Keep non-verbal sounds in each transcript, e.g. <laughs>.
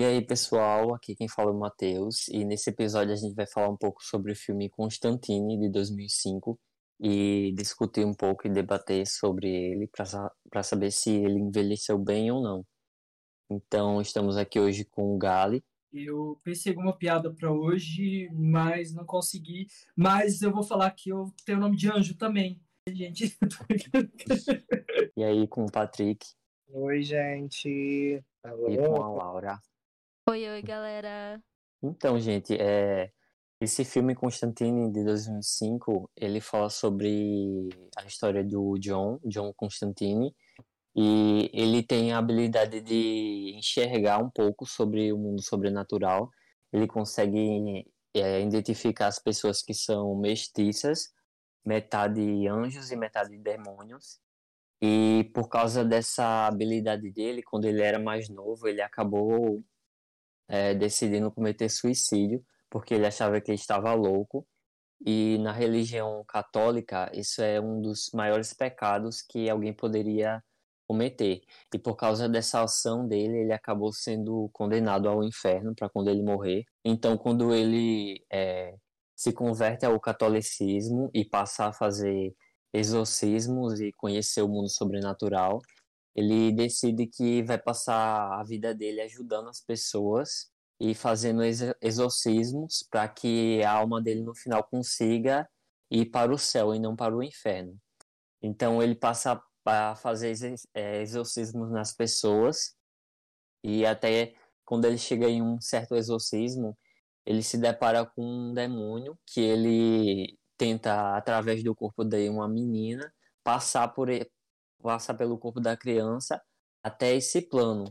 E aí, pessoal, aqui quem fala é o Matheus, e nesse episódio a gente vai falar um pouco sobre o filme Constantine, de 2005, e discutir um pouco e debater sobre ele para saber se ele envelheceu bem ou não. Então, estamos aqui hoje com o Gali. Eu pensei em alguma piada para hoje, mas não consegui. Mas eu vou falar que eu tenho o nome de anjo também, gente. <laughs> e aí, com o Patrick. Oi, gente. Alô? E com a Laura. Oi, oi, galera. Então, gente, é... esse filme Constantine de 2005, ele fala sobre a história do John, John Constantine, e ele tem a habilidade de enxergar um pouco sobre o mundo sobrenatural. Ele consegue é, identificar as pessoas que são mestiças, metade anjos e metade demônios. E por causa dessa habilidade dele, quando ele era mais novo, ele acabou é, decidindo cometer suicídio porque ele achava que ele estava louco. E na religião católica, isso é um dos maiores pecados que alguém poderia cometer. E por causa dessa ação dele, ele acabou sendo condenado ao inferno para quando ele morrer. Então, quando ele é, se converte ao catolicismo e passa a fazer exorcismos e conhecer o mundo sobrenatural, ele decide que vai passar a vida dele ajudando as pessoas e fazendo exorcismos para que a alma dele no final consiga ir para o céu e não para o inferno. Então ele passa a fazer é, exorcismos nas pessoas e até quando ele chega em um certo exorcismo, ele se depara com um demônio que ele tenta através do corpo de uma menina passar por passa pelo corpo da criança até esse plano.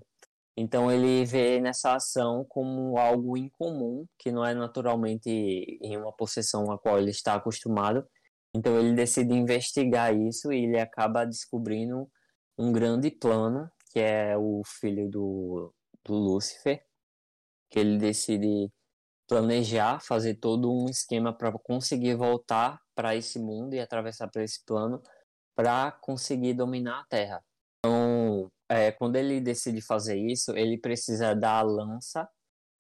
Então ele vê nessa ação como algo incomum, que não é naturalmente em uma possessão a qual ele está acostumado. Então ele decide investigar isso e ele acaba descobrindo um grande plano, que é o filho do, do Lúcifer, que ele decide planejar, fazer todo um esquema para conseguir voltar para esse mundo e atravessar por esse plano para conseguir dominar a Terra. Então, é, quando ele decide fazer isso, ele precisa da lança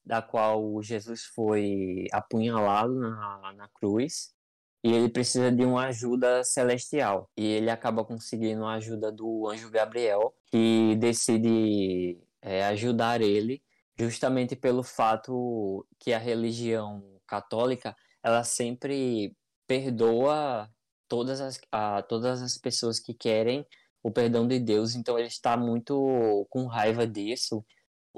da qual Jesus foi apunhalado na, na cruz e ele precisa de uma ajuda celestial. E ele acaba conseguindo a ajuda do anjo Gabriel, que decide é, ajudar ele, justamente pelo fato que a religião católica ela sempre perdoa todas as, a, todas as pessoas que querem o perdão de Deus, então ele está muito com raiva disso.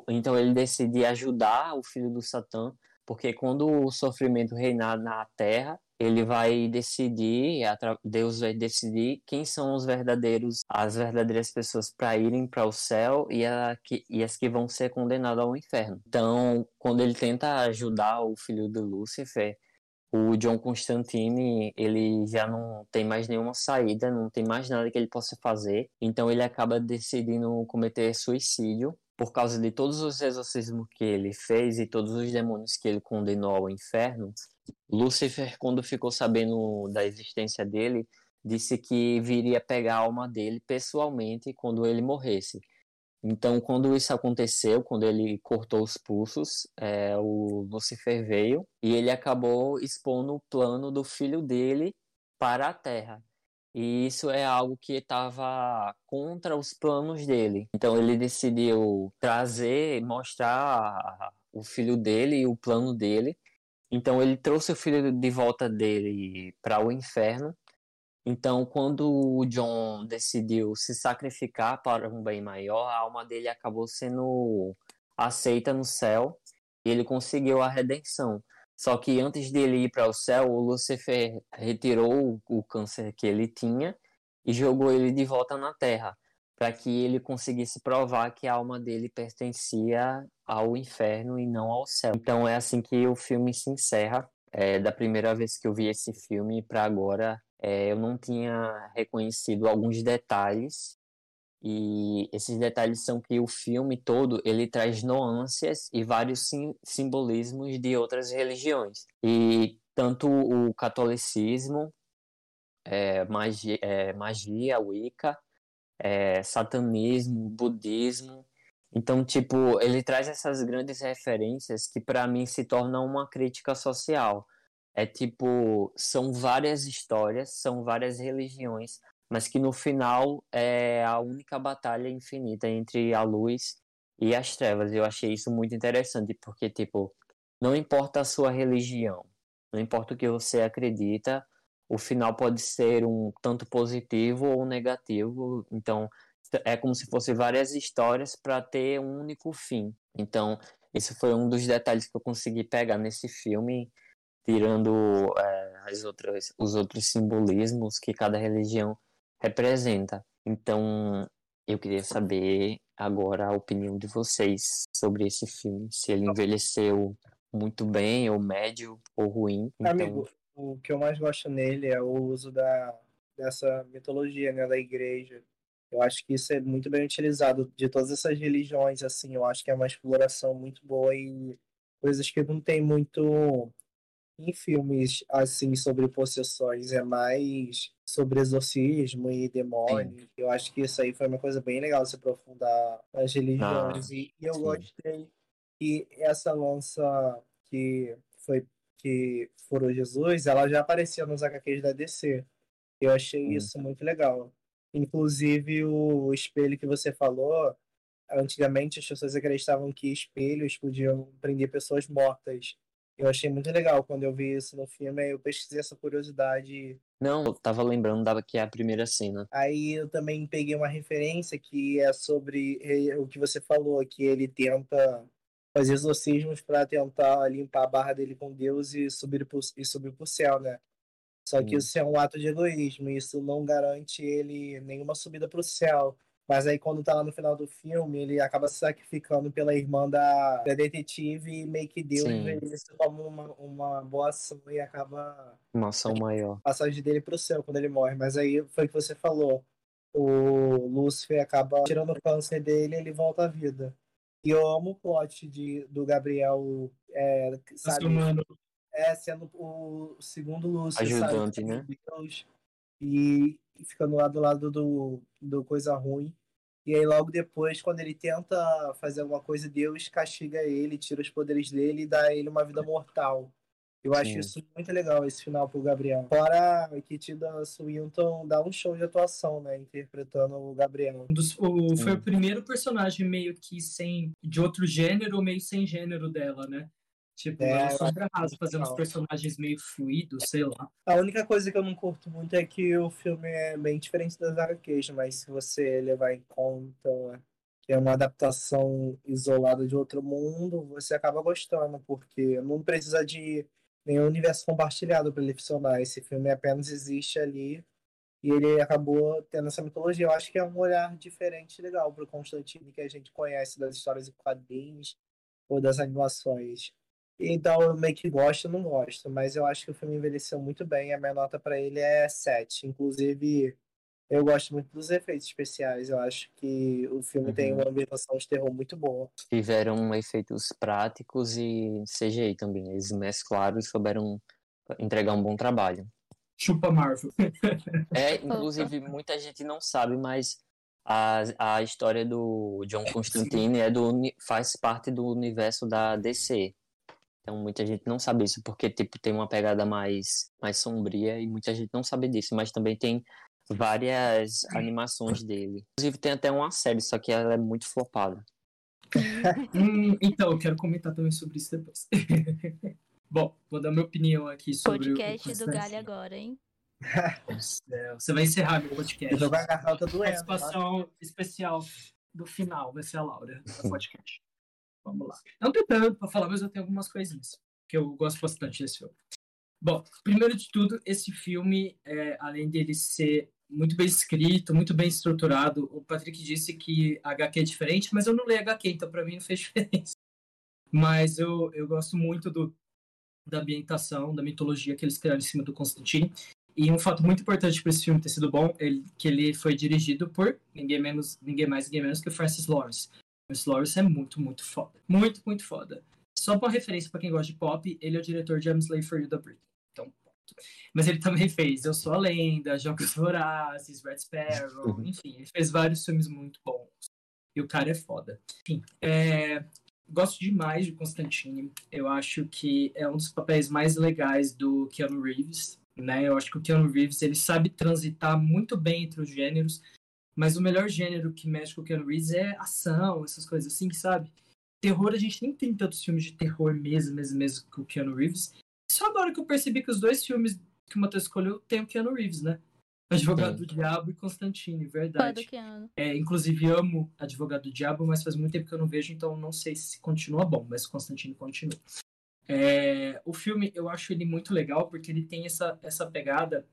Então ele decide ajudar o filho do Satã, porque quando o sofrimento reinar na terra, ele vai decidir, Deus vai decidir quem são os verdadeiros, as verdadeiras pessoas para irem para o céu e, a, e as que vão ser condenadas ao inferno. Então, quando ele tenta ajudar o filho de Lúcifer, o John Constantine ele já não tem mais nenhuma saída, não tem mais nada que ele possa fazer, então ele acaba decidindo cometer suicídio por causa de todos os exorcismos que ele fez e todos os demônios que ele condenou ao inferno. Lúcifer, quando ficou sabendo da existência dele, disse que viria pegar a alma dele pessoalmente quando ele morresse. Então, quando isso aconteceu, quando ele cortou os pulsos, é, o Lucifer veio e ele acabou expondo o plano do filho dele para a Terra. E isso é algo que estava contra os planos dele. Então ele decidiu trazer, mostrar o filho dele e o plano dele. Então ele trouxe o filho de volta dele para o inferno então, quando o John decidiu se sacrificar para um bem maior, a alma dele acabou sendo aceita no céu e ele conseguiu a redenção. Só que antes dele ir para o céu, o Lucifer retirou o câncer que ele tinha e jogou ele de volta na terra, para que ele conseguisse provar que a alma dele pertencia ao inferno e não ao céu. Então é assim que o filme se encerra. É, da primeira vez que eu vi esse filme para agora, é, eu não tinha reconhecido alguns detalhes e esses detalhes são que o filme todo ele traz nuances e vários sim, simbolismos de outras religiões e tanto o catolicismo é, magia, é, magia Wicca é, satanismo budismo Então, tipo, ele traz essas grandes referências que para mim se tornam uma crítica social. É tipo, são várias histórias, são várias religiões, mas que no final é a única batalha infinita entre a luz e as trevas. Eu achei isso muito interessante, porque, tipo, não importa a sua religião, não importa o que você acredita, o final pode ser um tanto positivo ou negativo. Então, é como se fosse várias histórias para ter um único fim. Então, esse foi um dos detalhes que eu consegui pegar nesse filme, tirando é, as outras, os outros simbolismos que cada religião representa. Então, eu queria saber agora a opinião de vocês sobre esse filme, se ele envelheceu muito bem, ou médio, ou ruim. Então... Amigo, o que eu mais gosto nele é o uso da, dessa mitologia, né, da igreja. Eu acho que isso é muito bem utilizado de todas essas religiões, assim, eu acho que é uma exploração muito boa e coisas que não tem muito em filmes assim sobre possessões, é mais sobre exorcismo e demônio. Sim. Eu acho que isso aí foi uma coisa bem legal se aprofundar nas religiões. Ah, e, e, eu sim. gostei que essa lança que foi que furou Jesus, ela já aparecia nos HQs da DC. Eu achei hum. isso muito legal. Inclusive o espelho que você falou, antigamente as pessoas acreditavam que espelhos podiam prender pessoas mortas. Eu achei muito legal quando eu vi isso no filme, eu pesquisei essa curiosidade. Não, eu tava lembrando dava que é a primeira cena. Aí eu também peguei uma referência que é sobre eh, o que você falou, que ele tenta fazer exorcismos para tentar limpar a barra dele com Deus e subir pro, e subir pro céu, né? Só que isso é um ato de egoísmo, isso não garante ele nenhuma subida pro céu. Mas aí quando tá lá no final do filme, ele acaba se sacrificando pela irmã da, da detetive e meio que Deus vê isso como uma, uma boa ação e acaba. Uma ação maior. A passagem dele pro céu quando ele morre. Mas aí foi o que você falou. O Lúcifer acaba tirando o câncer dele e ele volta à vida. E eu amo o plot de, do Gabriel, é, sabe? É, sendo o segundo Lúcio, Ajudante, sabe? né? Deus, e, e ficando lá do lado do, do coisa ruim. E aí logo depois, quando ele tenta fazer alguma coisa, Deus castiga ele, tira os poderes dele e dá a ele uma vida mortal. Eu Sim. acho isso muito legal, esse final pro Gabriel. Fora que Tida Swinton dá um show de atuação, né? Interpretando o Gabriel. O, foi o primeiro personagem meio que sem. de outro gênero, meio sem gênero dela, né? Tipo, é, ela sempre arrasa fazendo uns personagens meio fluidos, sei lá. A única coisa que eu não curto muito é que o filme é bem diferente das HQs, mas se você levar em conta que é uma adaptação isolada de outro mundo, você acaba gostando, porque não precisa de nenhum universo compartilhado para ele funcionar. Esse filme apenas existe ali e ele acabou tendo essa mitologia. Eu acho que é um olhar diferente e legal para o Constantine que a gente conhece das histórias e quadrinhos ou das animações. Então eu meio que gosto, não gosto, mas eu acho que o filme envelheceu muito bem. A minha nota para ele é 7. Inclusive, eu gosto muito dos efeitos especiais. Eu acho que o filme uhum. tem uma ambientação de terror muito boa. Tiveram efeitos práticos e CGI também. Eles mesclaram e souberam entregar um bom trabalho. Chupa Marvel. <laughs> é, inclusive, muita gente não sabe, mas a, a história do John Constantine é do, faz parte do universo da DC. Então muita gente não sabe isso, porque tipo, tem uma pegada mais, mais sombria e muita gente não sabe disso, mas também tem várias animações dele. Inclusive tem até uma série, só que ela é muito flopada. <laughs> hum, então, eu quero comentar também sobre isso depois. <laughs> Bom, vou dar minha opinião aqui sobre podcast o podcast do Galho agora, hein? Você vai encerrar meu podcast. Eu a garrafa do Participação especial do final vai ser a Laura do podcast. Vamos lá. Não tem tanto para falar, mas eu tenho algumas coisinhas que eu gosto bastante desse filme. Bom, primeiro de tudo, esse filme, é, além dele ser muito bem escrito, muito bem estruturado, o Patrick disse que HQ é diferente, mas eu não leio HQ, então para mim não fez <laughs> diferença. Mas eu, eu gosto muito do, da ambientação, da mitologia que eles criaram em cima do Constantine. E um fato muito importante para esse filme ter sido bom é que ele foi dirigido por ninguém menos, ninguém mais, ninguém menos que Francis Lawrence. Francis Lawrence é muito, muito foda. Muito, muito foda. Só uma referência para quem gosta de pop, ele é o diretor de I'm Slave for You da Britney. Então, mas ele também <laughs> fez Eu Sou a Lenda, Jogos Vorazes, Red Sparrow, <laughs> enfim, ele fez vários filmes muito bons. E o cara é foda. Enfim, é, gosto demais de Constantine. Eu acho que é um dos papéis mais legais do Keanu Reeves. Né? Eu acho que o Keanu Reeves ele sabe transitar muito bem entre os gêneros, mas o melhor gênero que mexe com o Keanu Reeves é ação, essas coisas assim, sabe? Terror, a gente nem tem tantos filmes de terror mesmo, mesmo, mesmo com o Keanu Reeves. Só agora que eu percebi que os dois filmes que o Matheus escolheu tem o Keanu Reeves, né? Advogado Sim. do Diabo e Constantine, verdade. É, inclusive amo Advogado do Diabo, mas faz muito tempo que eu não vejo, então não sei se continua bom, mas Constantine continua. É, o filme, eu acho ele muito legal porque ele tem essa, essa pegada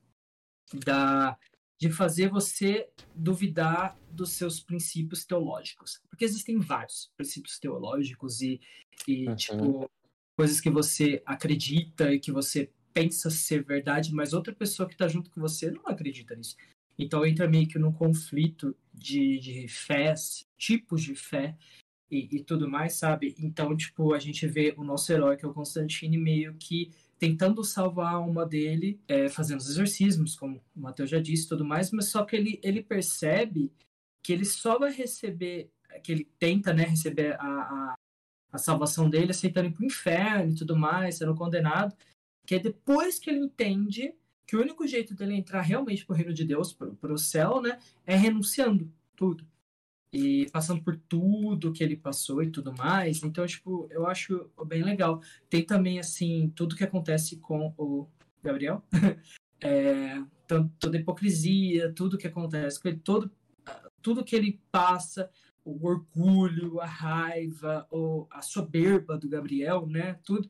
da, de fazer você duvidar dos seus princípios teológicos. Porque existem vários princípios teológicos e, e uhum. tipo, coisas que você acredita e que você pensa ser verdade, mas outra pessoa que está junto com você não acredita nisso. Então entra meio que num conflito de, de fés, tipos de fé e, e, tudo mais, sabe? Então, tipo, a gente vê o nosso herói, que é o Constantine, meio que tentando salvar a alma dele, é, fazendo os exorcismos, como o Matheus já disse tudo mais, mas só que ele, ele percebe que ele só vai receber, que ele tenta, né, receber a, a, a salvação dele aceitando ir pro inferno e tudo mais, sendo condenado, que é depois que ele entende que o único jeito dele entrar realmente pro reino de Deus, pro, pro céu, né, é renunciando tudo. E passando por tudo que ele passou e tudo mais. Então, tipo, eu acho bem legal. Tem também, assim, tudo que acontece com o Gabriel. <laughs> é, toda a hipocrisia, tudo que acontece com ele, todo, tudo que ele passa, o orgulho, a raiva, ou a soberba do Gabriel, né? Tudo.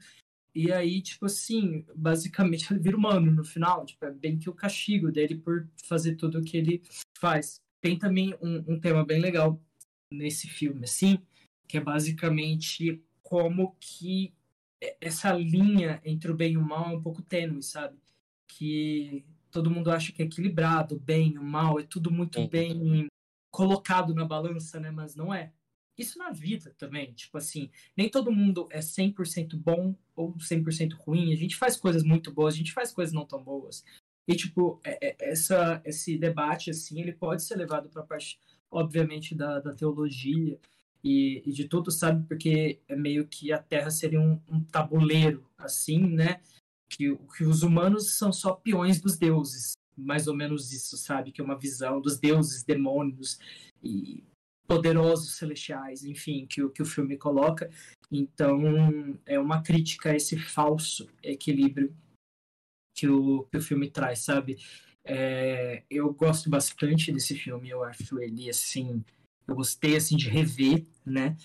E aí, tipo assim, basicamente <laughs> ele vira humano no final. Tipo, é bem que o castigo dele por fazer tudo o que ele faz. Tem também um, um tema bem legal nesse filme, assim, que é basicamente como que essa linha entre o bem e o mal é um pouco tênue, sabe? Que todo mundo acha que é equilibrado, o bem o mal, é tudo muito bem colocado na balança, né? Mas não é isso na vida também, tipo assim, nem todo mundo é 100% bom ou 100% ruim, a gente faz coisas muito boas, a gente faz coisas não tão boas. E, tipo, é, é, essa, esse debate, assim, ele pode ser levado para a parte, obviamente, da, da teologia e, e, de tudo, sabe? Porque é meio que a Terra seria um, um tabuleiro, assim, né? Que, que os humanos são só peões dos deuses, mais ou menos isso, sabe? Que é uma visão dos deuses, demônios, e poderosos celestiais, enfim, que, que o filme coloca. Então, é uma crítica a esse falso equilíbrio que o, que o filme traz, sabe? É, eu gosto bastante desse filme, eu acho ele, assim, eu gostei, assim, de rever, né?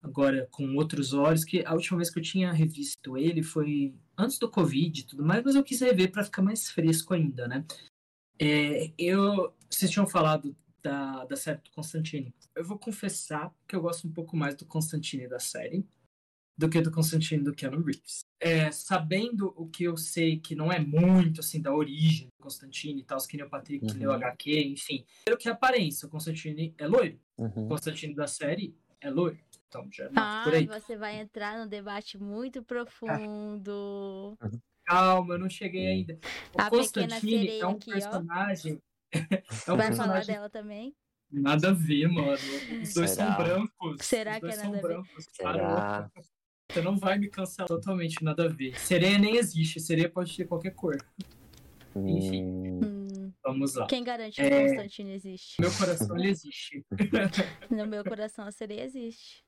Agora, com outros olhos, que a última vez que eu tinha revisto ele foi antes do Covid e tudo mais, mas eu quis rever para ficar mais fresco ainda, né? É, eu, vocês tinham falado da, da série do Constantine. Eu vou confessar que eu gosto um pouco mais do Constantine da série do que do Constantine do Keanu Reeves. É, sabendo o que eu sei, que não é muito assim da origem do Constantine e tal, que nem o Patrick uhum. leu HQ, enfim. Pelo que é aparência, o Constantine é loiro. Uhum. O Constantine da série é loiro. Então já ah, por aí. você vai entrar num debate muito profundo. Calma, eu não cheguei ainda. O A Constantine é um aqui, personagem é Vai falar dela também? Nada a ver, mano. Os dois Será? são brancos. Será que é nada brancos, a ver? Será? Você não vai me cancelar totalmente, nada a ver. Sereia nem existe, sereia pode ter qualquer cor. Enfim. Hum. Vamos lá. Quem garante que é... o Constantino existe? Meu coração ele existe. <laughs> No meu coração a sereia existe.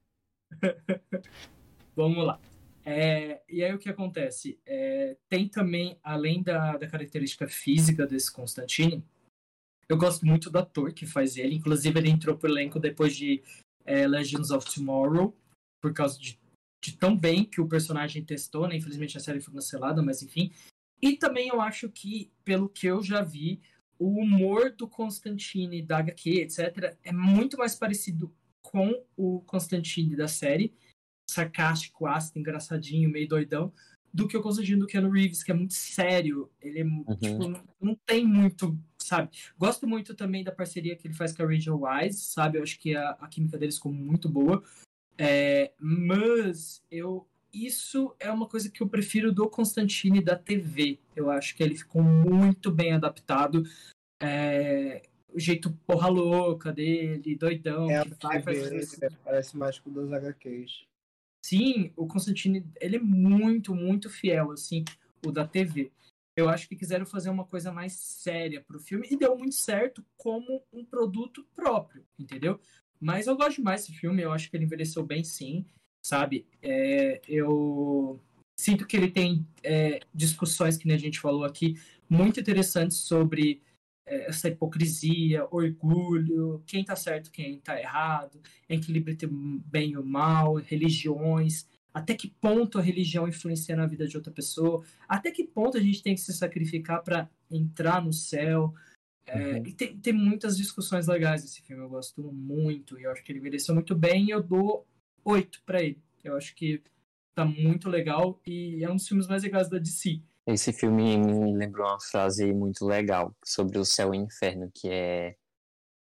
<laughs> Vamos lá. É, e aí o que acontece? É, tem também, além da, da característica física desse Constantine, eu gosto muito do ator que faz ele. Inclusive, ele entrou pro elenco depois de é, Legends of Tomorrow, por causa de, de, tão bem que o personagem testou, né? Infelizmente a série foi cancelada, mas enfim. E também eu acho que, pelo que eu já vi, o humor do Constantine da HQ, etc., é muito mais parecido com o Constantine da série. Sarcástico, ácido, engraçadinho, meio doidão do que o Constantino do Keanu Reeves, que é muito sério. Ele é, uhum. tipo, não, não tem muito, sabe? Gosto muito também da parceria que ele faz com a Rachel Wise, sabe? Eu acho que a, a química deles ficou muito boa. É, mas eu isso é uma coisa que eu prefiro do Constantine da TV. Eu acho que ele ficou muito bem adaptado. É, o jeito porra louca dele, doidão, É, que vai, isso. parece mais com dos HQs. Sim, o Constantine, ele é muito, muito fiel, assim, o da TV. Eu acho que quiseram fazer uma coisa mais séria pro filme e deu muito certo como um produto próprio, entendeu? Mas eu gosto demais desse filme, eu acho que ele envelheceu bem sim, sabe? É, eu sinto que ele tem é, discussões, que a gente falou aqui, muito interessantes sobre é, essa hipocrisia, orgulho, quem tá certo, quem tá errado, equilíbrio entre bem e o mal, religiões, até que ponto a religião influencia na vida de outra pessoa, até que ponto a gente tem que se sacrificar para entrar no céu. É, Uhum. e tem, tem muitas discussões legais nesse filme, eu gosto muito, e eu acho que ele envelheceu muito bem, e eu dou oito para ele. Eu acho que tá muito legal e é um dos filmes mais legais da DC. Esse filme me lembrou uma frase muito legal sobre o céu e o inferno, que é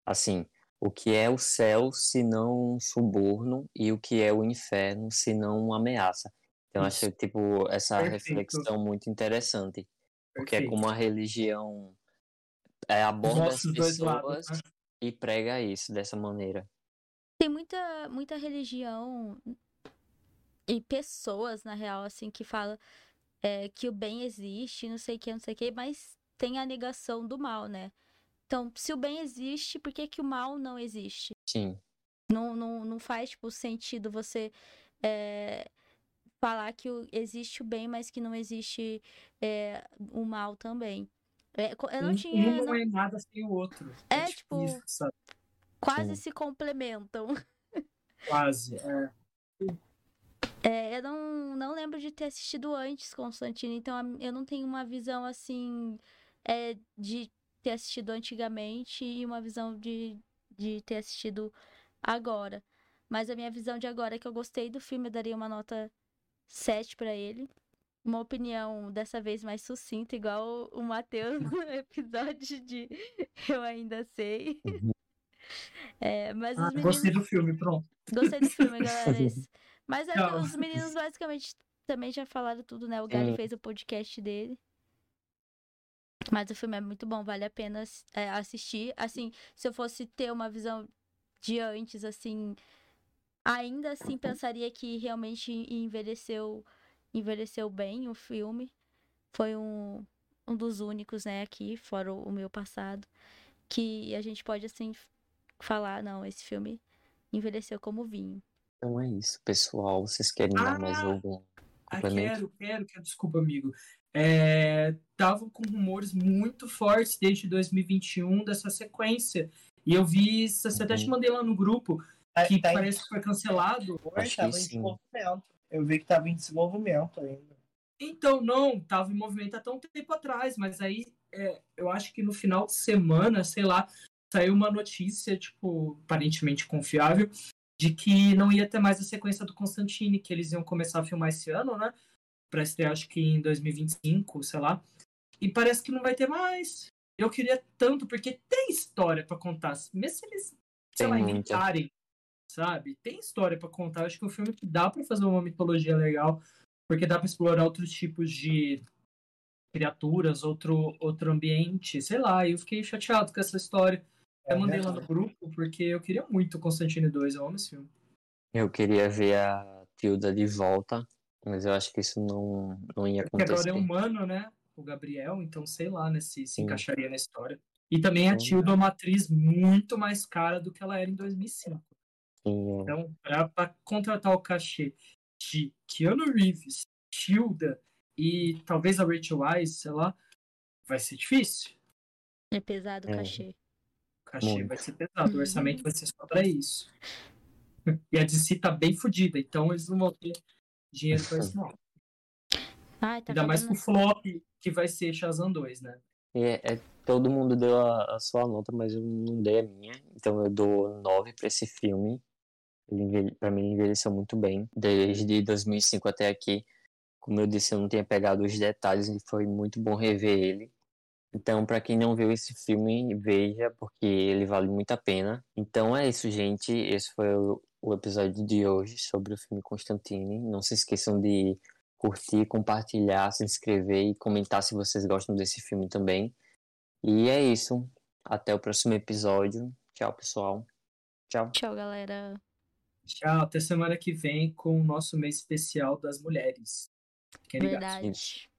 assim, o que é o céu se não um suborno e o que é o inferno se não uma ameaça. Então eu Isso. achei tipo essa Perfeito. reflexão muito interessante, porque é Perfeito. como a religião é, aborda as pessoas lados, né? e prega isso dessa maneira. Tem muita, muita religião e pessoas, na real, assim, que falam é, que o bem existe, não sei o que, não sei o que, mas tem a negação do mal, né? Então, se o bem existe, por que, que o mal não existe? Sim, Não, não, não faz, tipo, sentido você é, falar que existe o bem, mas que não existe é, o mal também. É, eu não Um- tinha. Um não não- é nada sem o outro. É, tipo, isso, sabe? quase se complementam. <laughs> Quase. É. É, eu não, não lembro de ter assistido antes Constantine, então eu não tenho uma visão assim é, de ter assistido antigamente e uma visão de, de ter assistido agora. Mas a minha visão de agora é que eu gostei do filme, eu daria uma nota 7 pra ele. Uma opinião dessa vez mais sucinta, igual o Matheus <laughs> no episódio de Eu Ainda Sei. Uhum. É, mas Ah, os meninos. gostei do filme, pronto. Gostei do filme, <laughs> galera. esse. Mas é, Não. os meninos basicamente também já falaram tudo, né? O Gary Sim. fez o podcast dele. Mas o filme é muito bom, vale a pena é, assistir. Assim, se eu fosse ter uma visão de antes, assim, ainda assim pensaria que realmente envelheceu, envelheceu bem o filme. Foi um, um dos únicos, né, aqui, fora o, o meu passado, que a gente pode, assim, falar, não, esse filme envelheceu como vinho. então é isso, pessoal. Vocês querem dar mais Ah! algum Ah, complemento? quero, quero, quero. Desculpa, amigo. É, tava com rumores muito fortes desde 2021 dessa sequência. E eu vi, isso, até te Uhum. mandei lá no grupo, Tá- que tá em- parece que foi cancelado. Foi, Acho que tava em desenvolvimento. Eu vi que tava em desenvolvimento ainda. Então, não, tava em movimento há tão tempo atrás, mas aí é, eu acho que no final de semana, sei lá, saiu uma notícia, tipo, aparentemente confiável, de que não ia ter mais a sequência do Constantine, que eles iam começar a filmar esse ano, né? Pra estrear, acho que em 2025, sei lá. E parece que não vai ter mais. Eu queria tanto, porque tem história pra contar. Mesmo se eles, sei Tem lá, muita. inventarem, sabe? Tem história pra contar. Eu acho que é um filme que dá pra fazer uma mitologia legal porque dá para explorar outros tipos de criaturas, outro, outro ambiente, sei lá. E eu fiquei chateado com essa história. É eu mandei lá verdade. no grupo porque eu queria muito Constantine 2, eu amo esse filme. Eu queria ver a Tilda de volta, mas eu acho que isso não, não ia Porque agora acontecer. é humano, né? O Gabriel, então sei lá, né, se se encaixaria na história. E também a. Tilda é uma atriz muito mais cara do que ela era em 2005. Sim. Então, pra, pra contratar o cachê de Keanu Reeves, Tilda e talvez a Rachel Weisz, sei lá, vai ser difícil. É pesado o É. cachê. O cachê Muito. vai ser pesado, o orçamento vai ser só pra isso. <laughs> E a DC tá bem fodida, então eles não vão ter dinheiro pra isso, não. <laughs> Ai, tá Ainda mais com o flop que vai ser Shazam 2, né? É- é- todo mundo deu a, a sua nota, mas eu não dei a minha. Então eu dou 9 pra esse filme. Pra mim envelheceu muito bem. Desde 2005 até aqui. Como eu disse, eu não tinha pegado os detalhes e foi muito bom rever ele. Então, pra quem não viu esse filme, veja, porque ele vale muito a pena. Então é isso, gente. Esse foi o, o episódio de hoje sobre o filme Constantine. Não se esqueçam de curtir, compartilhar, se inscrever e comentar se vocês gostam desse filme também. E é isso. Até o próximo episódio. Tchau, pessoal. Tchau. Tchau, galera. Tchau, até semana que vem com o nosso mês especial das mulheres. Fiquem ligados. Verdade.